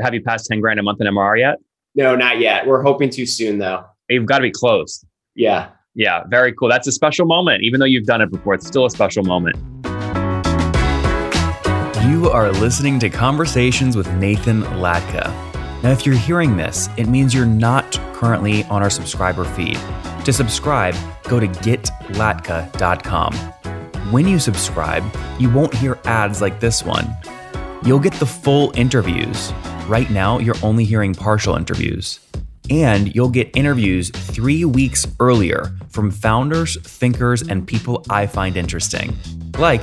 Have you passed 10 grand a month in MRR yet? No, not yet. We're hoping to soon though. You've got to be close. Yeah. Yeah, very cool. That's a special moment. Even though you've done it before, it's still a special moment. You are listening to Conversations with Nathan Latka. Now, if you're hearing this, it means you're not currently on our subscriber feed. To subscribe, go to getlatka.com. When you subscribe, you won't hear ads like this one. You'll get the full interviews. Right now, you're only hearing partial interviews. And you'll get interviews three weeks earlier from founders, thinkers, and people I find interesting. Like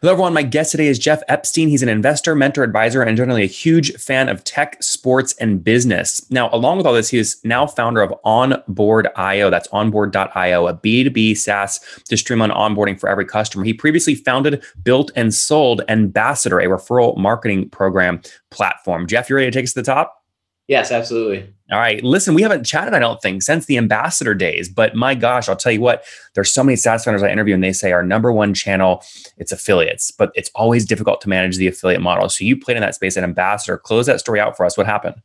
Hello, everyone. My guest today is Jeff Epstein. He's an investor, mentor, advisor, and generally a huge fan of tech, sports, and business. Now, along with all this, he is now founder of Onboard.io. That's onboard.io, a B2B SaaS to streamline onboarding for every customer. He previously founded, built, and sold Ambassador, a referral marketing program platform. Jeff, you ready to take us to the top? Yes, absolutely. All right. Listen, we haven't chatted, I don't think, since the ambassador days. But my gosh, I'll tell you what, there's so many SaaS founders I interview and they say our number one channel, it's affiliates, but it's always difficult to manage the affiliate model. So you played in that space at Ambassador. Close that story out for us. What happened?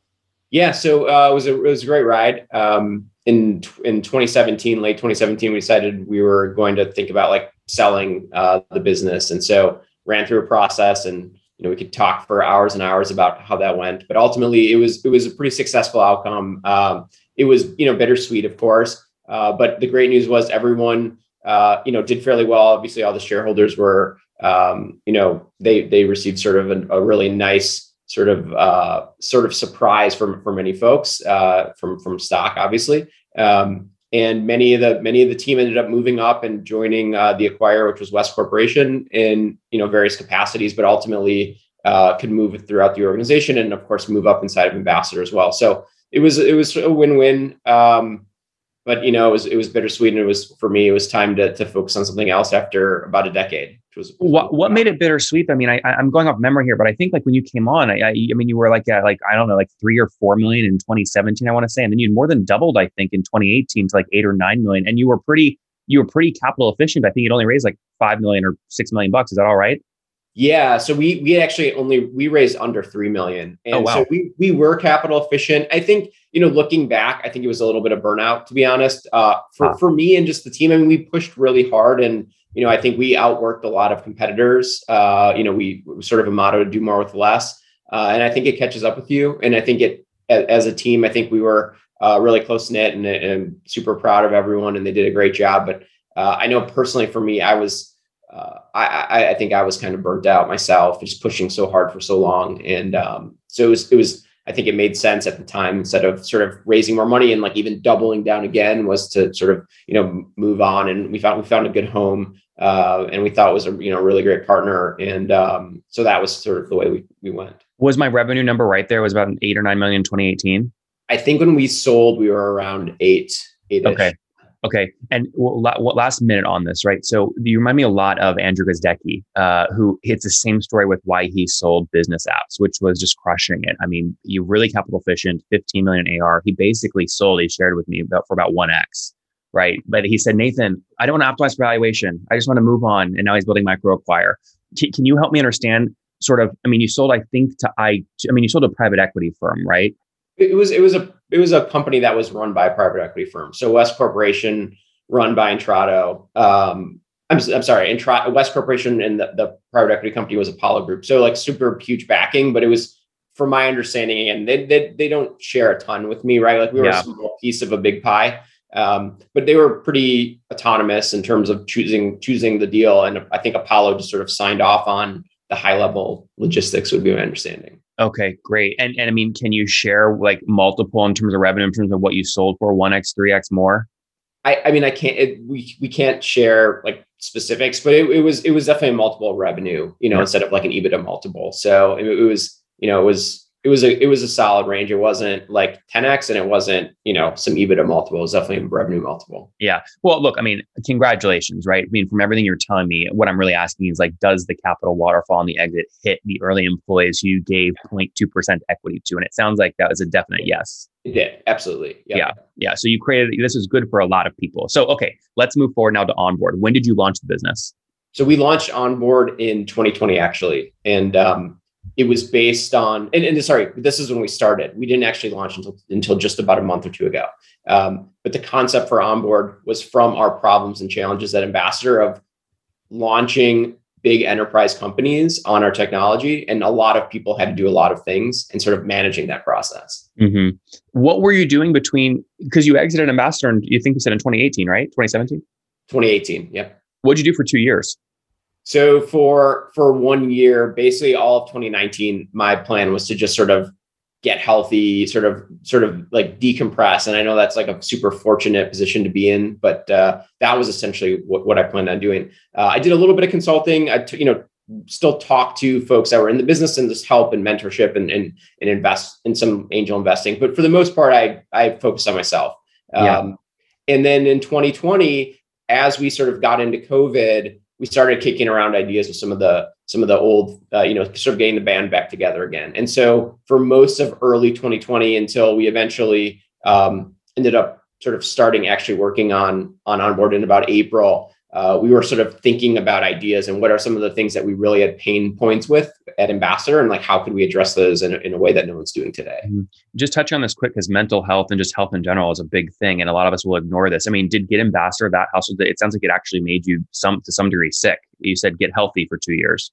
Yeah, so uh, it was a it was a great ride. Um, in in 2017, late 2017, we decided we were going to think about like selling uh, the business, and so ran through a process and you know we could talk for hours and hours about how that went but ultimately it was it was a pretty successful outcome. Um, it was you know bittersweet of course uh, but the great news was everyone uh, you know did fairly well. Obviously all the shareholders were um, you know they they received sort of a, a really nice sort of uh, sort of surprise from for many folks uh, from from stock obviously. Um, and many of the many of the team ended up moving up and joining uh, the acquire, which was West Corporation, in you know various capacities, but ultimately uh, could move throughout the organization and of course move up inside of Ambassador as well. So it was it was a win win. Um, but you know, it was it was bittersweet, and it was for me. It was time to to focus on something else after about a decade. Was what what made it bittersweet. I mean, I I'm going off memory here, but I think like when you came on, I I, I mean, you were like at like I don't know, like three or four million in 2017, I want to say, and then you more than doubled, I think, in 2018 to like eight or nine million, and you were pretty you were pretty capital efficient. I think you'd only raised like five million or six million bucks. Is that all right? Yeah, so we we actually only we raised under three million, and oh, wow. so we we were capital efficient. I think you know looking back, I think it was a little bit of burnout to be honest. Uh, for for me and just the team, I mean, we pushed really hard, and you know I think we outworked a lot of competitors. Uh, you know, we sort of a motto: to do more with less, uh, and I think it catches up with you. And I think it as a team, I think we were uh, really close knit, and, and super proud of everyone, and they did a great job. But uh, I know personally for me, I was uh, I, I, think I was kind of burnt out myself, just pushing so hard for so long, and um, so it was. It was. I think it made sense at the time instead of sort of raising more money and like even doubling down again was to sort of you know move on. And we found we found a good home, uh, and we thought it was a you know really great partner, and um, so that was sort of the way we we went. Was my revenue number right there? It was about an eight or nine million in 2018. I think when we sold, we were around eight. Eight. Okay. Okay, and last minute on this, right? So you remind me a lot of Andrew Gazdecky, uh, who hits the same story with why he sold Bizness Apps, which was just crushing it. I mean, you really capital efficient, 15 million AR. He basically sold. He shared with me about for about one x, right? But he said, Nathan, I don't want to optimize for valuation. I just want to move on. And now he's building MicroAcquire. Can, can you help me understand? Sort of. I mean, you sold. I think to I. I mean, you sold a private equity firm, right? It was it was a it was a company that was run by a private equity firm. So West Corporation, run by Intrado. Um, I'm, I'm sorry, Intra- West Corporation and the, the private equity company was Apollo Group. So like super huge backing, but it was from my understanding, and they, they they don't share a ton with me, right? Like we were yeah. a small piece of a big pie. Um, but they were pretty autonomous in terms of choosing choosing the deal, and I think Apollo just sort of signed off on the high level logistics. Would be my understanding. Okay, great. And and I mean, can you share like multiple in terms of revenue, in terms of what you sold for, one x, three x more? I, I mean, I can't. It, we we can't share like specifics, but it, it was it was definitely a multiple revenue, you know, yeah. instead of like an EBITDA multiple. So it, it was, you know, it was it was a it was a solid range. It wasn't like 10x and it wasn't, you know, some EBITDA multiple. It was definitely a revenue multiple. Yeah. Well, look, I mean, congratulations, right? I mean, from everything you're telling me, what I'm really asking is like, does the capital waterfall on the exit hit the early employees you gave 0.2% equity to? And it sounds like that was a definite yes. It did. Absolutely. Yep. Yeah. Yeah. So you created this is good for a lot of people. So okay, let's move forward now to onboard. When did you launch the business? So we launched onboard in 2020 actually. And um it was based on and, and, sorry this is when we started. We didn't actually launch until until just about a month or two ago. Um, but the concept for onboard was from our problems and challenges at ambassador of launching big enterprise companies on our technology and a lot of people had to do a lot of things and sort of managing that process. Mm-hmm. what were you doing between because you exited ambassador and you think you said in 2018 right? 2017 2018 yeah what did you do for two years so for for one year, basically all of 2019, my plan was to just sort of get healthy, sort of sort of like decompress. And I know that's like a super fortunate position to be in, but uh, that was essentially what, what I planned on doing. Uh, I did a little bit of consulting. I t- you know still talk to folks that were in the business and just help and mentorship and and, and invest in some angel investing. But for the most part, I I focused on myself. Yeah. Um, and then in 2020, as we sort of got into COVID we started kicking around ideas with some of the some of the old uh, you know sort of getting the band back together again. And so for most of early 2020 until we eventually um, ended up sort of starting actually working on on onboard in about april uh, we were sort of thinking about ideas and what are some of the things that we really had pain points with at Ambassador and like how could we address those in, in a way that no one's doing today. Mm-hmm. Just touch on this quick because mental health and just health in general is a big thing. And a lot of us will ignore this. I mean, did Get Ambassador that household? It sounds like it actually made you some to some degree sick. You said get healthy for two years.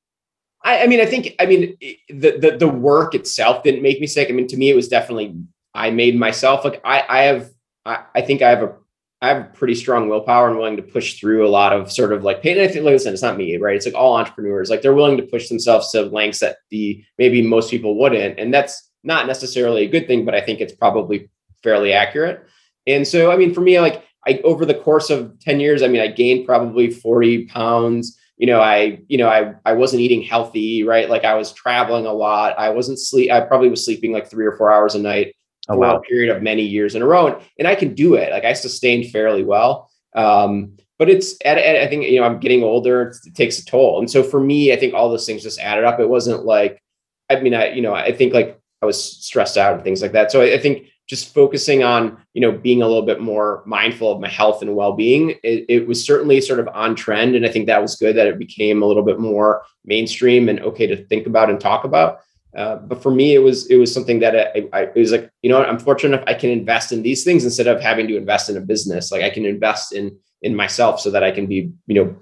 I, I mean, I think, I mean, the, the, the work itself didn't make me sick. I mean, to me, it was definitely, I made myself like, I, I have, I, I think I have a I have pretty strong willpower and willing to push through a lot of sort of like pain. And I think, listen, it's not me, right? It's like all entrepreneurs, like they're willing to push themselves to lengths that the maybe most people wouldn't. And that's not necessarily a good thing, but I think it's probably fairly accurate. And so, I mean, for me, like I over the course of 10 years, I mean, I gained probably 40 pounds. You know, I, you know, I I wasn't eating healthy, right? Like I was traveling a lot. I wasn't sleep, I probably was sleeping like three or four hours a night oh, wow. a period of many years in a row. And, and I can do it. Like I sustained fairly well. Um, but it's at, at, I think, you know, I'm getting older, it takes a toll. And so for me, I think all those things just added up. It wasn't like, I mean, I, you know, I think like I was stressed out and things like that. So I, I think just focusing on, you know, being a little bit more mindful of my health and well-being, it, it was certainly sort of on trend. And I think that was good that it became a little bit more mainstream and okay to think about and talk about. Uh, but for me, it was it was something that I, I, it was like you know I'm fortunate enough I can invest in these things instead of having to invest in a business. Like I can invest in in myself so that I can be you know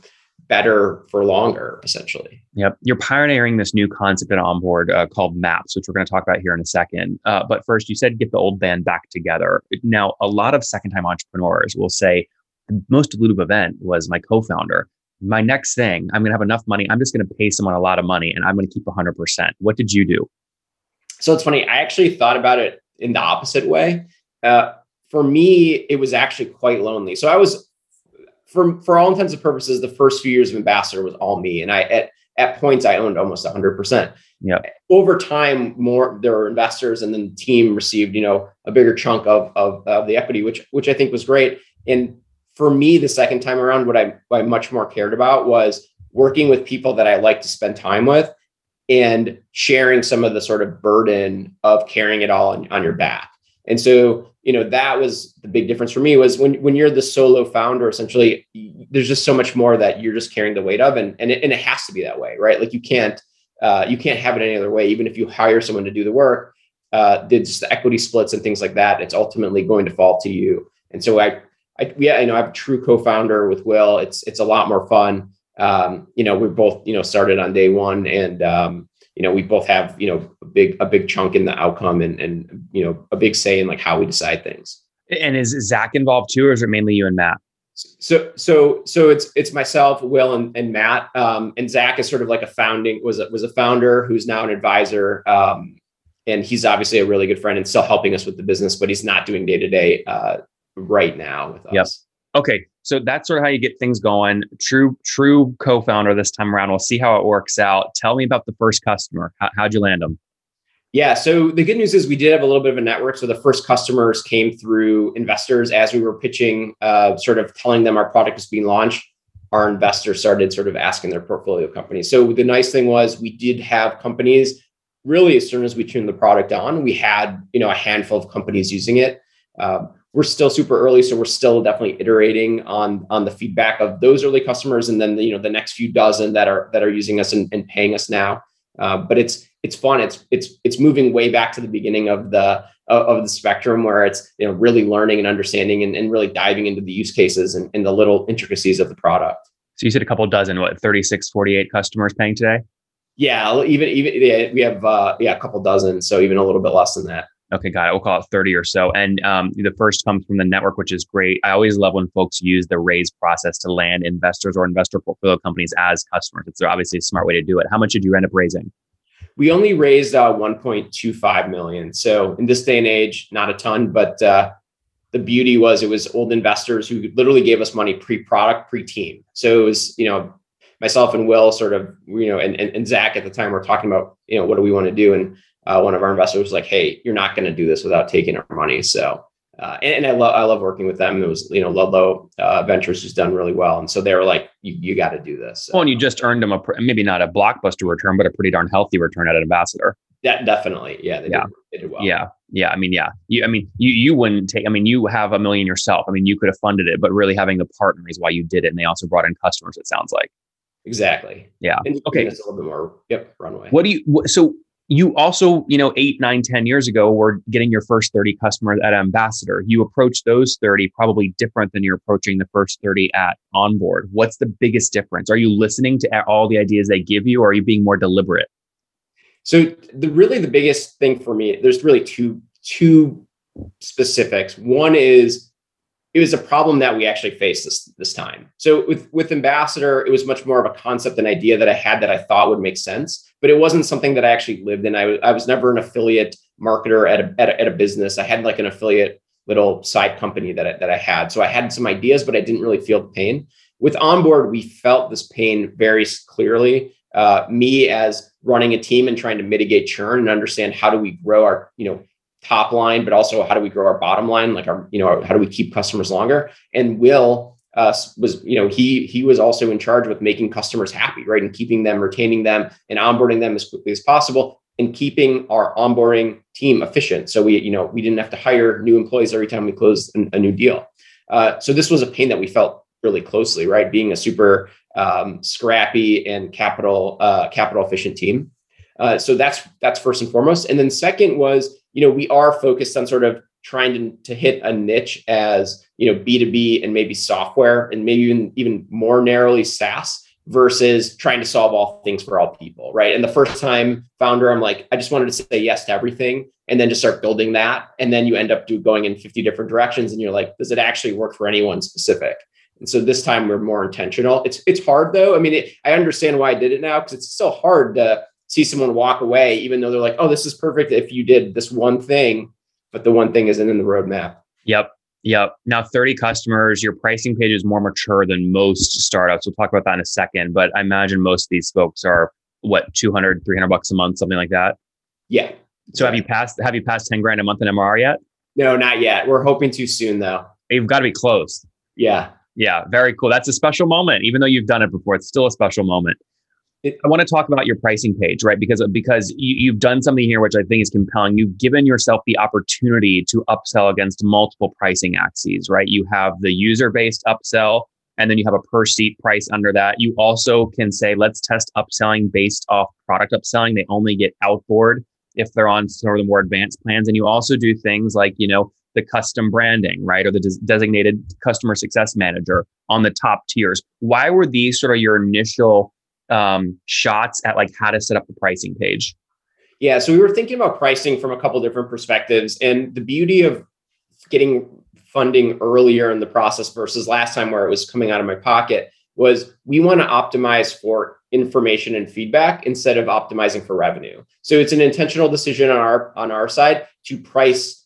better for longer essentially. Yep, you're pioneering this new concept at onboard uh, called Maps, which we're going to talk about here in a second. Uh, but first, you said get the old band back together. Now, a lot of second time entrepreneurs will say the most dilutive event was my co-founder my next thing, I'm going to have enough money. I'm just going to pay someone a lot of money and I'm going to keep 100%. What did you do? So it's funny. I actually thought about it in the opposite way. Uh, for me, it was actually quite lonely. So I was, for, for all intents and purposes, the first few years of Ambassador was all me. And I, at, at points, I owned almost 100%. Yeah. Over time, more there were investors, and then the team received, you know, a bigger chunk of, of, of the equity, which which I think was great. And for me, the second time around, what I, what I much more cared about was working with people that I like to spend time with and sharing some of the sort of burden of carrying it all on, on your back. And so, you know, that was the big difference for me was when, when you're the solo founder, essentially, there's just so much more that you're just carrying the weight of. And, and, it, and it has to be that way, right? Like you can't, uh, you can't have it any other way. Even if you hire someone to do the work, uh, the equity splits and things like that, it's ultimately going to fall to you. And so I I, yeah, you know, I have a true co-founder with Will. It's it's a lot more fun. Um, you know, we both you know started on day one, and um, you know we both have you know a big a big chunk in the outcome, and and you know a big say in like how we decide things. And is Zach involved too, or is it mainly you and Matt? So so so it's it's myself, Will, and, and Matt. Um, and Zach is sort of like a founding was a, was a founder who's now an advisor. Um, and he's obviously a really good friend and still helping us with the business, but he's not doing day to day right now with us. Yep. Okay, so that's sort of how you get things going. True, true co-founder this time around. We'll see how it works out. Tell me about the first customer. How, how'd you land them? Yeah. So the good news is we did have a little bit of a network. So the first customers came through investors as we were pitching, uh, sort of telling them our product was being launched. Our investors started sort of asking their portfolio companies. So the nice thing was we did have companies really as soon as we tuned the product on, we had you know a handful of companies using it. Um, we're still super early, so we're still definitely iterating on on the feedback of those early customers, and then the, you know the next few dozen that are that are using us and, and paying us now. Uh, but it's it's fun. It's it's it's moving way back to the beginning of the of the spectrum where it's you know really learning and understanding and, and really diving into the use cases and, and the little intricacies of the product. So you said a couple dozen, what 36, 48 customers paying today? Yeah, even even yeah, we have uh, yeah a couple dozen, so even a little bit less than that. Okay, got it. We'll call it 30 or so. And um, the first comes from the network, which is great. I always love when folks use the raise process to land investors or investor portfolio companies as customers. It's obviously a smart way to do it. How much did you end up raising? We only raised uh, 1.25 million. So in this day and age, not a ton, but uh, the beauty was it was old investors who literally gave us money pre-product, pre-team. So it was, you know, myself and Will sort of, you know, and, and, and Zach at the time were talking about, you know, what do we want to do? And uh, one of our investors was like, "Hey, you're not going to do this without taking our money." So, uh, and, and, I love I love working with them. It was you know Ludlow uh, Ventures has done really well, and so they were like, "You, you got to do this." So, well, and you just earned them a maybe not a blockbuster return, but a pretty darn healthy return at an ambassador. That definitely, yeah, yeah. Did, they did well. Yeah, yeah. I mean, yeah. You, I mean, you you wouldn't take. I mean, you have a million yourself. I mean, you could have funded it, but really having the partner is why you did it, and they also brought in customers. It sounds like. Exactly. Yeah. And okay. It's a little bit more. Yep. Runway. What do you? So you also, you know, eight, nine, ten years ago were getting your first 30 customers at Ambassador. You approach those 30 probably different than you're approaching the first 30 at Onboard. What's the biggest difference? Are you listening to all the ideas they give you or are you being more deliberate? So the really the biggest thing for me, there's really two two specifics. One is it was a problem that we actually faced this this time. So with with Ambassador, it was much more of a concept, an idea that I had that I thought would make sense, but it wasn't something that I actually lived in. I was I was never an affiliate marketer at a, at a, at a business. I had like an affiliate little side company that I, that I had. So I had some ideas, but I didn't really feel the pain. With onboard, we felt this pain very clearly. Uh, me as running a team and trying to mitigate churn and understand how do we grow our you know top line, but also how do we grow our bottom line? Like our, you know, how do we keep customers longer? And Will uh, was, you know, he he was also in charge with making customers happy, right, and keeping them, retaining them, and onboarding them as quickly as possible, and keeping our onboarding team efficient. So we, you know, we didn't have to hire new employees every time we closed a new deal. Uh, so this was a pain that we felt really closely, right? Being a super um, scrappy and capital uh, capital efficient team. Uh, so that's that's first and foremost. And then second was you know, we are focused on sort of trying to, to hit a niche as, you know, B2B and maybe software and maybe even, even more narrowly SaaS versus trying to solve all things for all people. Right. And the first time founder, I'm like, I just wanted to say yes to everything and then just start building that. And then you end up do going in 50 different directions and you're like, does it actually work for anyone specific? And so this time we're more intentional. It's it's hard though. I mean, it, I understand why I did it now because it's so hard to see someone walk away, even though they're like, oh, this is perfect if you did this one thing, but the one thing isn't in the roadmap. Yep. Yep. Now 30 customers, your pricing page is more mature than most startups. We'll talk about that in a second, but I imagine most of these folks are what 200, 300 bucks a month, something like that. Yeah. So have you passed, have you passed 10 grand a month in MRR yet? No, not yet. We're hoping to soon though. You've got to be close. Yeah. Yeah. Very cool. That's a special moment. Even though you've done it before, it's still a special moment. It, I want to talk about your pricing page, right? Because because you, have done something here which I think is compelling. You've given yourself the opportunity to upsell against multiple pricing axes, right? You have the user-based upsell, and then you have a per seat price under that. You also can say, let's test upselling based off product upselling. They only get outboard if they're on sort of the more advanced plans. And you also do things like, you know, the custom branding, right? Or the des- designated customer success manager on the top tiers. Why were these sort of your initial um, shots at like how to set up the pricing page? Yeah, so we were thinking about pricing from a couple different perspectives, and the beauty of getting funding earlier in the process versus last time where it was coming out of my pocket was we want to optimize for information and feedback instead of optimizing for revenue. So it's an intentional decision on our on our side to price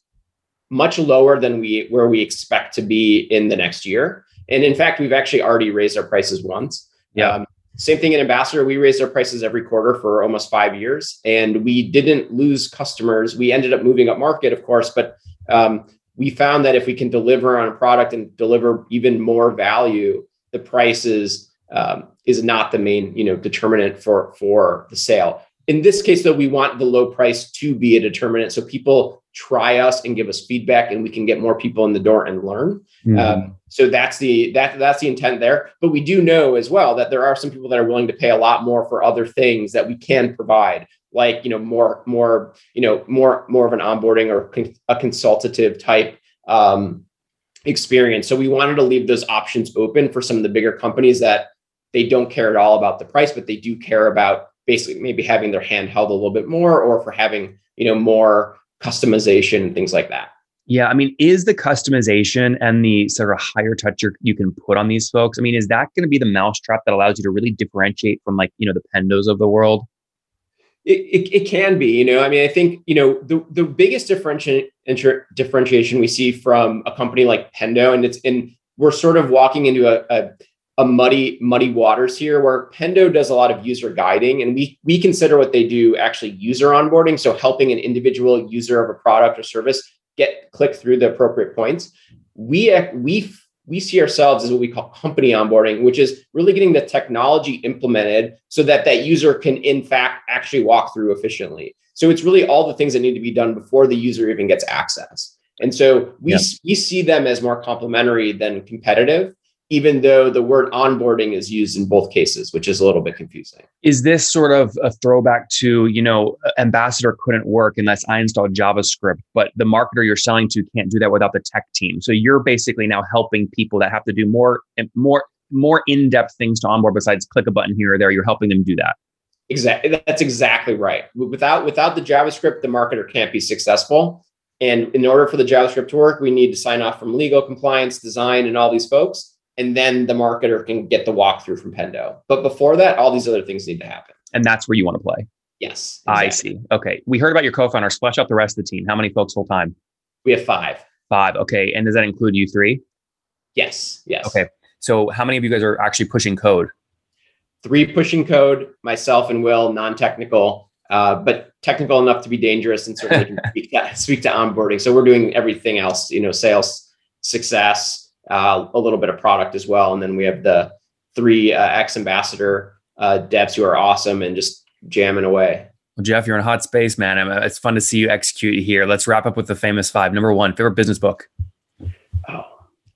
much lower than we where we expect to be in the next year. And in fact, we've actually already raised our prices once. Yeah. Um, same thing in Ambassador. We raised our prices every quarter for almost five years, and we didn't lose customers. We ended up moving up market, of course, but um, we found that if we can deliver on a product and deliver even more value, the price is um, is not the main you know determinant for for the sale. In this case, though, we want the low price to be a determinant, so people try us and give us feedback, and we can get more people in the door and learn. Mm-hmm. Um, so that's the that that's the intent there. But we do know as well that there are some people that are willing to pay a lot more for other things that we can provide, like you know more more you know more more of an onboarding or con- a consultative type um, experience. So we wanted to leave those options open for some of the bigger companies that they don't care at all about the price, but they do care about basically maybe having their hand held a little bit more, or for having you know more customization and things like that. Yeah, I mean, is the customization and the sort of higher touch you can put on these folks? I mean, is that going to be the mousetrap that allows you to really differentiate from like you know the Pendos of the world? It, it, it, can be, you know, I mean, I think, you know, the, the biggest differenti- differentiation we see from a company like Pendo, and it's in, we're sort of walking into a, a, a, muddy, muddy waters here where Pendo does a lot of user guiding and we, we consider what they do actually user onboarding. So helping an individual user of a product or service get click through the appropriate points. We, we we see ourselves as what we call company onboarding, which is really getting the technology implemented so that that user can, in fact, actually walk through efficiently. So it's really all the things that need to be done before the user even gets access. And so we, yeah. we see them as more complementary than competitive even though the word onboarding is used in both cases, which is a little bit confusing. Is this sort of a throwback to, you know, Ambassador couldn't work unless I installed JavaScript, but the marketer you're selling to can't do that without the tech team. So you're basically now helping people that have to do more more more in-depth things to onboard besides click a button here or there. You're helping them do that. Exactly. That's exactly right. Without without the JavaScript, the marketer can't be successful. And in order for the JavaScript to work, we need to sign off from legal compliance, design, and all these folks and then the marketer can get the walkthrough from Pendo. But before that, all these other things need to happen. And that's where you want to play. Yes. Exactly. I see. Okay. We heard about your co-founder. Splash out the rest of the team. How many folks full time? We have five. Five. Okay. And does that include you three? Yes. Yes. Okay. So how many of you guys are actually pushing code? Three pushing code, myself and Will, non-technical, uh, but technical enough to be dangerous and certainly can speak to, speak to onboarding. So we're doing everything else, you know, sales, success, uh, a little bit of product as well. And then we have the three uh, ex ambassador uh, devs who are awesome and just jamming away. Well, Jeff, you're in a hot space, man. It's fun to see you execute here. Let's wrap up with the famous five. Number one, favorite business book. Oh,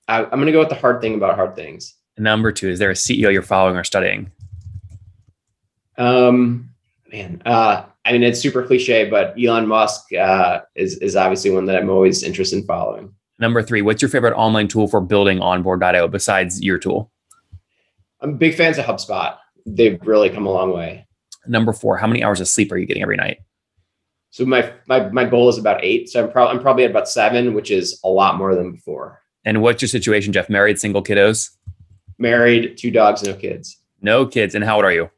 I, am going to go with the hard thing about hard things. Number two, is there a CEO you're following or studying? Um, man, uh, I mean, it's super cliche, but Elon Musk uh, is is obviously one that I'm always interested in following. Number three, what's your favorite online tool for building onboard.io besides your tool? I'm big fans of HubSpot. They've really come a long way. Number four, how many hours of sleep are you getting every night? So my my my goal is about eight. So I'm probably I'm probably at about seven, which is a lot more than before. And what's your situation, Jeff? Married, single, kiddos? Married, two dogs, no kids. No kids. And how old are you?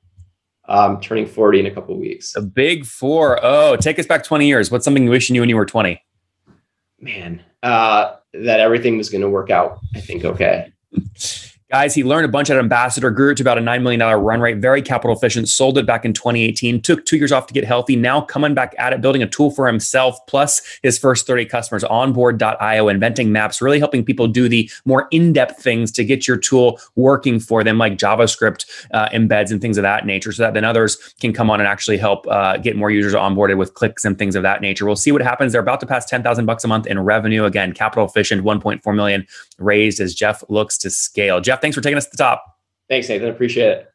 Um, turning 40 in a couple weeks. A big four. Oh, take us back 20 years. What's something you wish you knew when you were 20? Man, uh, that everything was going to work out, I think, okay. Guys, he learned a bunch at Ambassador, grew it to about a $9 million run rate, very capital efficient, sold it back in 2018, took two years off to get healthy. Now coming back at it, building a tool for himself, plus his first 30 customers, onboard.io, inventing maps, really helping people do the more in depth things to get your tool working for them, like JavaScript uh, embeds and things of that nature, so that then others can come on and actually help uh, get more users onboarded with clicks and things of that nature. We'll see what happens. They're about to pass 10,000 bucks a month in revenue. Again, capital efficient, 1.4 million raised as Jeff looks to scale. Jeff, thanks for taking us to the top. Thanks, Nathan. Appreciate it.